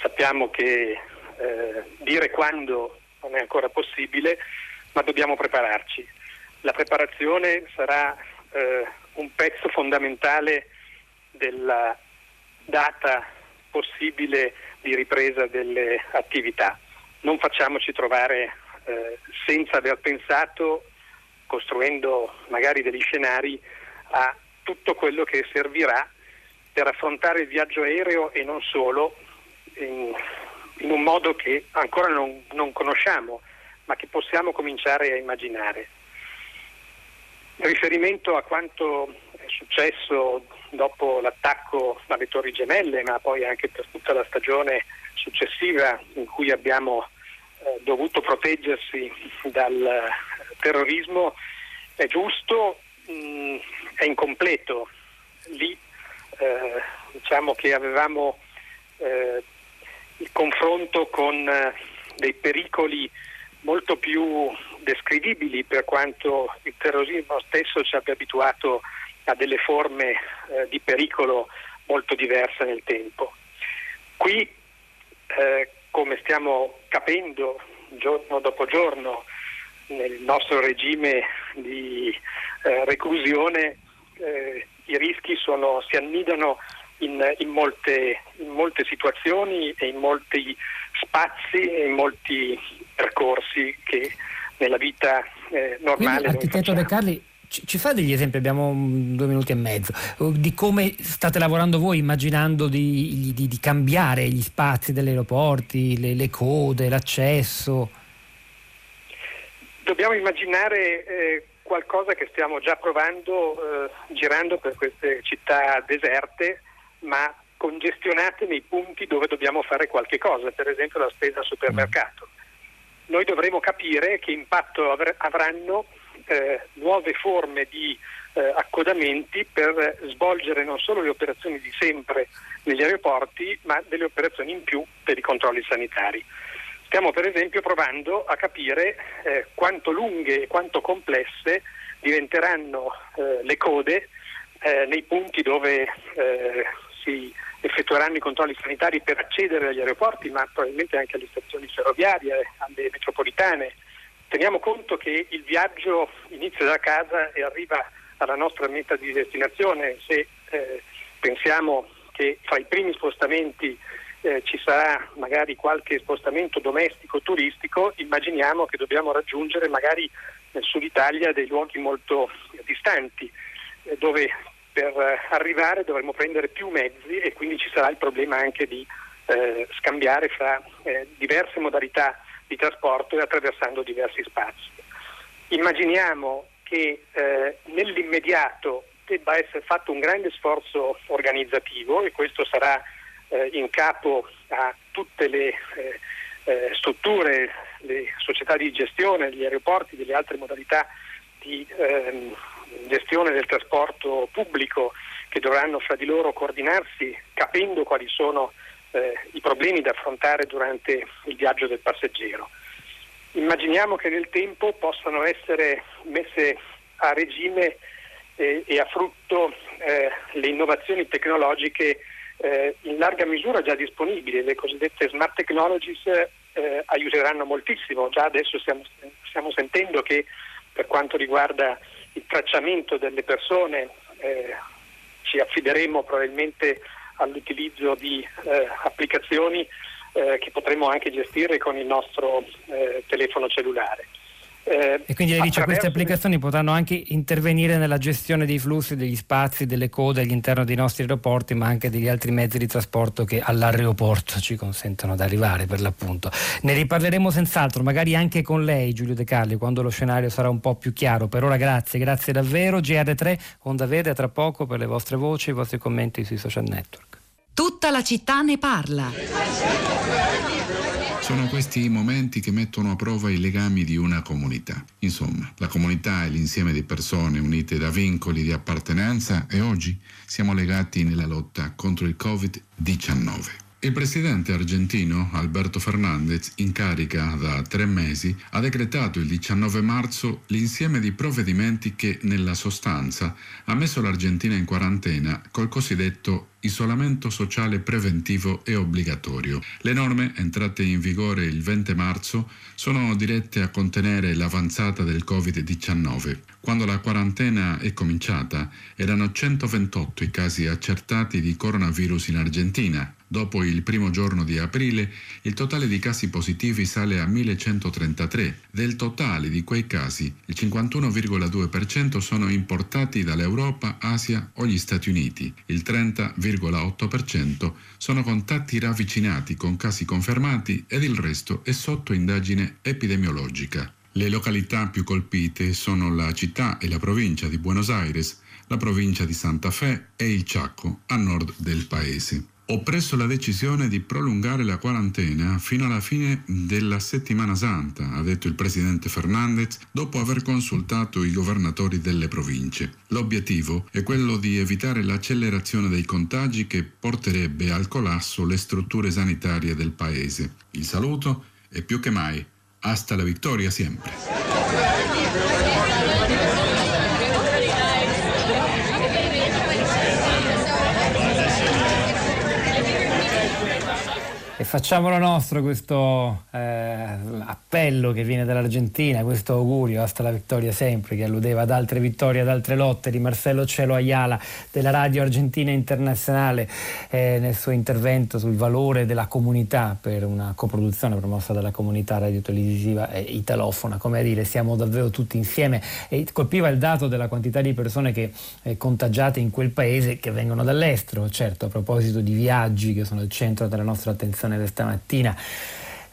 Sappiamo che eh, dire quando non è ancora possibile, ma dobbiamo prepararci la preparazione sarà eh, un pezzo fondamentale della data possibile di ripresa delle attività. Non facciamoci trovare eh, senza aver pensato, costruendo magari degli scenari, a tutto quello che servirà per affrontare il viaggio aereo e non solo in, in un modo che ancora non, non conosciamo, ma che possiamo cominciare a immaginare. In riferimento a quanto è successo dopo l'attacco alle Torri Gemelle, ma poi anche per tutta la stagione successiva in cui abbiamo eh, dovuto proteggersi dal terrorismo, è giusto, mh, mm, è incompleto. Lì eh, diciamo che avevamo eh, il confronto con eh, dei pericoli molto più descrivibili per quanto il terrorismo stesso ci abbia abituato a delle forme eh, di pericolo molto diverse nel tempo. Qui, eh, come stiamo capendo giorno dopo giorno nel nostro regime di eh, reclusione, eh, i rischi sono, si annidano in, in, molte, in, molte, situazioni e in molti spazi e in molti percorsi che nella vita eh, normale. Quindi, architetto De Carli, ci, fa degli esempi, abbiamo due minuti e mezzo, di come state lavorando voi immaginando di, di, di cambiare gli spazi degli aeroporti, le, le code, l'accesso? Dobbiamo immaginare eh, qualcosa che stiamo già provando eh, girando per queste città deserte, ma congestionate nei punti dove dobbiamo fare qualche cosa, per esempio la spesa al supermercato. Mm noi dovremo capire che impatto avr- avranno eh, nuove forme di eh, accodamenti per svolgere non solo le operazioni di sempre negli aeroporti, ma delle operazioni in più per i controlli sanitari. Stiamo per esempio provando a capire eh, quanto lunghe e quanto complesse diventeranno eh, le code eh, nei punti dove eh, si effettueranno i controlli sanitari per accedere agli aeroporti, ma probabilmente anche alle stazioni ferroviarie, alle metropolitane. Teniamo conto che il viaggio inizia da casa e arriva alla nostra meta di destinazione. Se eh, pensiamo che fra i primi spostamenti eh, ci sarà magari qualche spostamento domestico turistico, immaginiamo che dobbiamo raggiungere magari nel sud Italia dei luoghi molto distanti, eh, dove per eh, arrivare dovremo prendere più mezzi e quindi ci sarà il problema anche di eh, scambiare fra eh, diverse modalità di trasporto e attraversando diversi spazi. Immaginiamo che eh, nell'immediato debba essere fatto un grande sforzo organizzativo e questo sarà eh, in capo a tutte le eh, strutture, le società di gestione, gli aeroporti, delle altre modalità di ehm, gestione del trasporto pubblico che dovranno fra di loro coordinarsi capendo quali sono eh, i problemi da affrontare durante il viaggio del passeggero. Immaginiamo che nel tempo possano essere messe a regime eh, e a frutto eh, le innovazioni tecnologiche eh, in larga misura già disponibili, le cosiddette smart technologies eh, aiuteranno moltissimo. Già adesso stiamo, stiamo, sentendo che per quanto riguarda il tracciamento delle persone eh, ci affideremo probabilmente all'utilizzo di eh, applicazioni eh, che potremo anche gestire con il nostro eh, telefono cellulare. Eh, e quindi lei dice queste applicazioni potranno anche intervenire nella gestione dei flussi, degli spazi, delle code all'interno dei nostri aeroporti, ma anche degli altri mezzi di trasporto che all'aeroporto ci consentono di arrivare per l'appunto. Ne riparleremo senz'altro, magari anche con lei Giulio De Carli, quando lo scenario sarà un po' più chiaro. Per ora grazie, grazie davvero. GR3, Onda Verde, tra poco per le vostre voci e i vostri commenti sui social network. Tutta la città ne parla. Sono questi i momenti che mettono a prova i legami di una comunità. Insomma, la comunità è l'insieme di persone unite da vincoli di appartenenza e oggi siamo legati nella lotta contro il Covid-19. Il presidente argentino Alberto Fernandez, in carica da tre mesi, ha decretato il 19 marzo l'insieme di provvedimenti che, nella sostanza, ha messo l'Argentina in quarantena col cosiddetto isolamento sociale preventivo e obbligatorio. Le norme, entrate in vigore il 20 marzo, sono dirette a contenere l'avanzata del Covid-19. Quando la quarantena è cominciata, erano 128 i casi accertati di coronavirus in Argentina. Dopo il primo giorno di aprile, il totale di casi positivi sale a 1133. Del totale di quei casi, il 51,2% sono importati dall'Europa, Asia o gli Stati Uniti, il 30,5% 0,8% sono contatti ravvicinati con casi confermati ed il resto è sotto indagine epidemiologica. Le località più colpite sono la città e la provincia di Buenos Aires, la provincia di Santa Fe e il Chaco a nord del paese. Ho preso la decisione di prolungare la quarantena fino alla fine della settimana santa, ha detto il presidente Fernandez dopo aver consultato i governatori delle province. L'obiettivo è quello di evitare l'accelerazione dei contagi che porterebbe al collasso le strutture sanitarie del paese. Il saluto è più che mai hasta la vittoria sempre. E facciamolo nostro questo eh, appello che viene dall'Argentina, questo augurio, hasta la vittoria sempre, che alludeva ad altre vittorie, ad altre lotte di Marcello Cielo Ayala della Radio Argentina Internazionale eh, nel suo intervento sul valore della comunità per una coproduzione promossa dalla comunità radiotelevisiva e italofona, come a dire siamo davvero tutti insieme. E colpiva il dato della quantità di persone che eh, contagiate in quel paese che vengono dall'estero, certo a proposito di viaggi che sono al centro della nostra attenzione trasmissione questa mattina.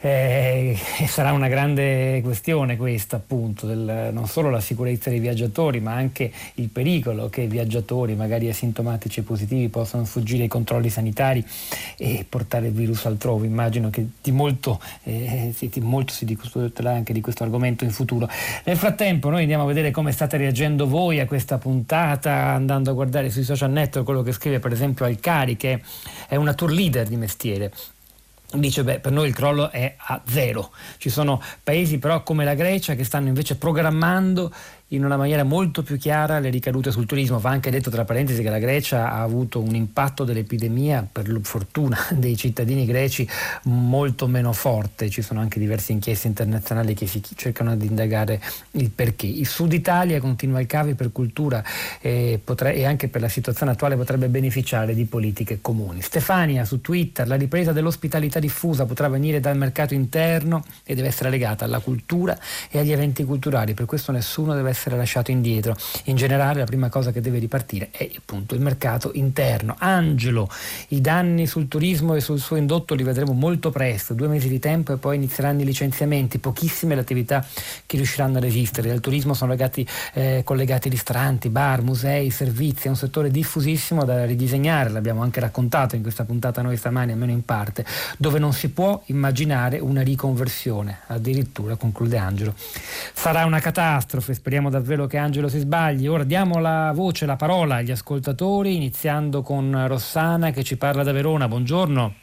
Eh, *laughs* sarà una grande questione questa appunto, del, non solo la sicurezza dei viaggiatori ma anche il pericolo che i viaggiatori magari asintomatici e positivi possano fuggire ai controlli sanitari e portare il virus altrove. Immagino che di molto, eh, sì, di molto si discuterà anche di questo argomento in futuro. Nel frattempo noi andiamo a vedere come state reagendo voi a questa puntata andando a guardare sui social network quello che scrive per esempio Alcari che è una tour leader di mestiere dice beh per noi il crollo è a zero. Ci sono paesi però come la Grecia che stanno invece programmando in una maniera molto più chiara le ricadute sul turismo. Va anche detto tra parentesi che la Grecia ha avuto un impatto dell'epidemia, per fortuna *laughs* dei cittadini greci, molto meno forte. Ci sono anche diverse inchieste internazionali che si cercano di indagare il perché. Il Sud Italia continua il cavi per cultura e, potre- e anche per la situazione attuale potrebbe beneficiare di politiche comuni. Stefania su Twitter, la ripresa dell'ospitalità diffusa potrà venire dal mercato interno e deve essere legata alla cultura e agli eventi culturali, per questo nessuno deve essere essere lasciato indietro. In generale la prima cosa che deve ripartire è appunto il mercato interno. Angelo, i danni sul turismo e sul suo indotto li vedremo molto presto, due mesi di tempo e poi inizieranno i licenziamenti, pochissime le attività che riusciranno a resistere. Al turismo sono legati, eh, collegati ristoranti, bar, musei, servizi, è un settore diffusissimo da ridisegnare, l'abbiamo anche raccontato in questa puntata noi stamani, almeno in parte, dove non si può immaginare una riconversione, addirittura conclude Angelo. Sarà una catastrofe, speriamo speriamo davvero che Angelo si sbagli. Ora diamo la voce, la parola agli ascoltatori, iniziando con Rossana che ci parla da Verona. Buongiorno.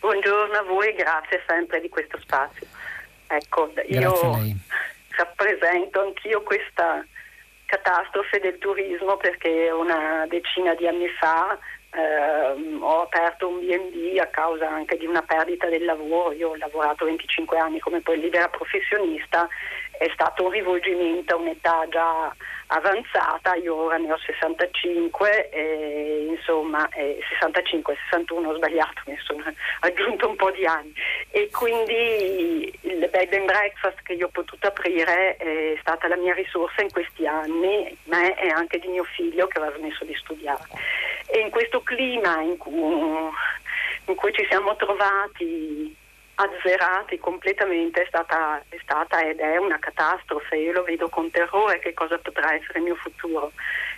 Buongiorno a voi, grazie sempre di questo spazio. Ecco, io rappresento anch'io questa catastrofe del turismo perché una decina di anni fa eh, ho aperto un B&B a causa anche di una perdita del lavoro, io ho lavorato 25 anni come poi libera professionista, è stato un rivolgimento a un'età già avanzata, io ora ne ho 65 e insomma eh, 65, 61 ho sbagliato, mi sono *laughs* aggiunto un po' di anni. E quindi il bed and breakfast che io ho potuto aprire è stata la mia risorsa in questi anni, me e anche di mio figlio che aveva smesso di studiare. E in questo clima in cui, in cui ci siamo trovati azzerati completamente è stata, è stata, ed è una catastrofe. Io lo vedo con terrore che cosa potrà essere il mio futuro.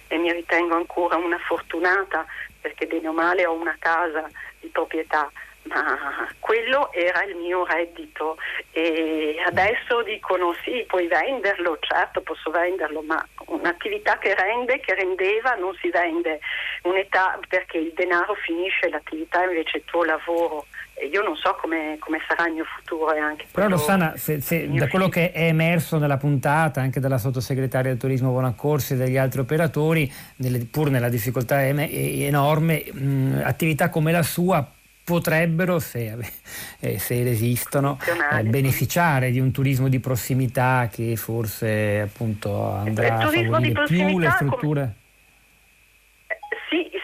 E mi ritengo ancora una fortunata perché bene o male ho una casa di proprietà. Ma quello era il mio reddito. E adesso dicono sì, puoi venderlo, certo posso venderlo, ma un'attività che rende, che rendeva, non si vende. Un'età perché il denaro finisce, l'attività invece è il tuo lavoro io non so come, come sarà il mio futuro e anche Però Rossana, se, se da quello che è emerso nella puntata anche dalla sottosegretaria del turismo Bonaccorsi e dagli altri operatori, nelle, pur nella difficoltà enorme, mh, attività come la sua potrebbero, se, *laughs* eh, se esistono, eh, beneficiare di un turismo di prossimità che forse appunto andrà a favorire più le strutture. Come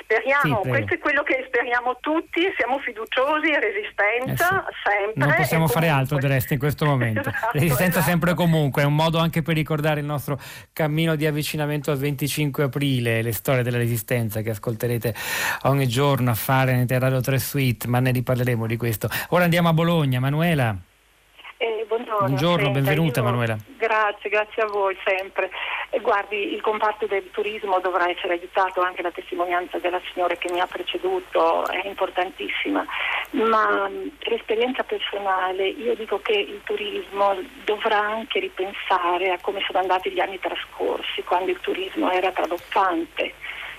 Speriamo, sì, questo è quello che speriamo tutti, siamo fiduciosi, resistenza eh sì. sempre. Non possiamo fare altro del resto in questo momento. *laughs* esatto, resistenza esatto. sempre e comunque, è un modo anche per ricordare il nostro cammino di avvicinamento al 25 aprile, le storie della resistenza che ascolterete ogni giorno a fare nel Radio 3 Suite, ma ne riparleremo di questo. Ora andiamo a Bologna, Manuela. Eh, buongiorno, buongiorno benvenuta io, Manuela. Grazie, grazie a voi sempre. Eh, guardi, il comparto del turismo dovrà essere aiutato, anche la testimonianza della signora che mi ha preceduto è importantissima, ma per esperienza personale io dico che il turismo dovrà anche ripensare a come sono andati gli anni trascorsi, quando il turismo era traboccante,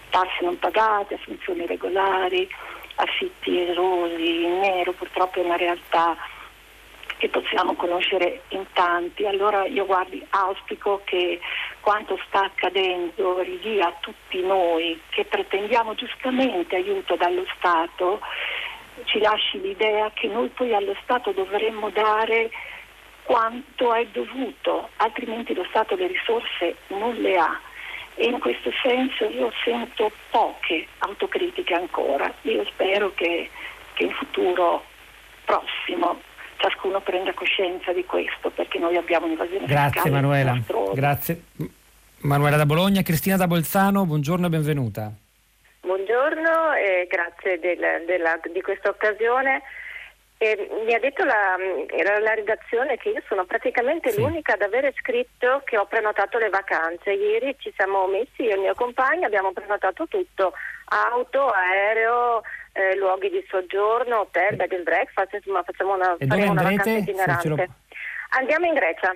tasse non pagate, assunzioni regolari, affitti erosi, in nero, purtroppo è una realtà che possiamo conoscere in tanti. Allora io guardi, auspico che quanto sta accadendo ridia a tutti noi che pretendiamo giustamente aiuto dallo Stato, ci lasci l'idea che noi poi allo Stato dovremmo dare quanto è dovuto, altrimenti lo Stato le risorse non le ha. E in questo senso io sento poche autocritiche ancora. Io spero che, che in futuro prossimo ciascuno prenda coscienza di questo perché noi abbiamo un'invasione Grazie Manuela. Grazie. Manuela da Bologna, Cristina da Bolzano, buongiorno e benvenuta. Buongiorno e grazie del, della, di questa occasione. E mi ha detto la, la, redazione che io sono praticamente sì. l'unica ad avere scritto che ho prenotato le vacanze. Ieri ci siamo messi, io e il mio compagno abbiamo prenotato tutto, auto, aereo, eh, luoghi di soggiorno, hotel, bed and breakfast, insomma facciamo una, e dove una vacanza itinerante. Lo... Andiamo in Grecia.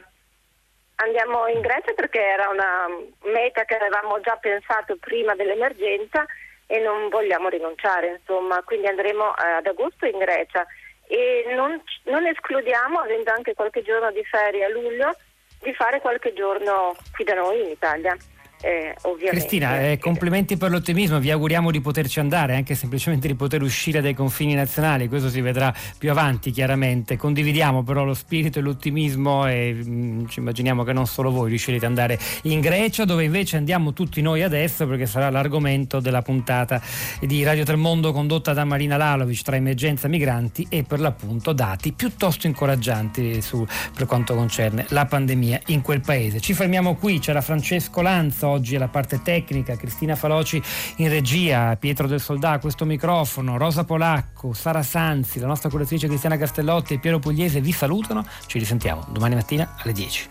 Andiamo in Grecia perché era una meta che avevamo già pensato prima dell'emergenza e non vogliamo rinunciare, insomma, quindi andremo eh, ad agosto in Grecia e non, non escludiamo, avendo anche qualche giorno di ferie a luglio, di fare qualche giorno qui da noi in Italia eh, Cristina, eh, complimenti per l'ottimismo, vi auguriamo di poterci andare, anche semplicemente di poter uscire dai confini nazionali, questo si vedrà più avanti chiaramente, condividiamo però lo spirito e l'ottimismo e mh, mm, ci immaginiamo che non solo voi riuscirete ad andare in Grecia, dove invece andiamo tutti noi adesso perché sarà l'argomento della puntata di Radio Tremondo condotta da Marina Lalovic tra emergenza migranti e per l'appunto dati piuttosto incoraggianti su, per quanto concerne la pandemia in quel paese. Ci fermiamo qui, c'era Francesco Lanzo oggi la parte tecnica, Cristina Faloci in regia, Pietro del Soldà a questo microfono, Rosa Polacco, Sara Sanzi, la nostra curatrice Cristiana Castellotti e Piero Pugliese vi salutano, ci risentiamo domani mattina alle 10.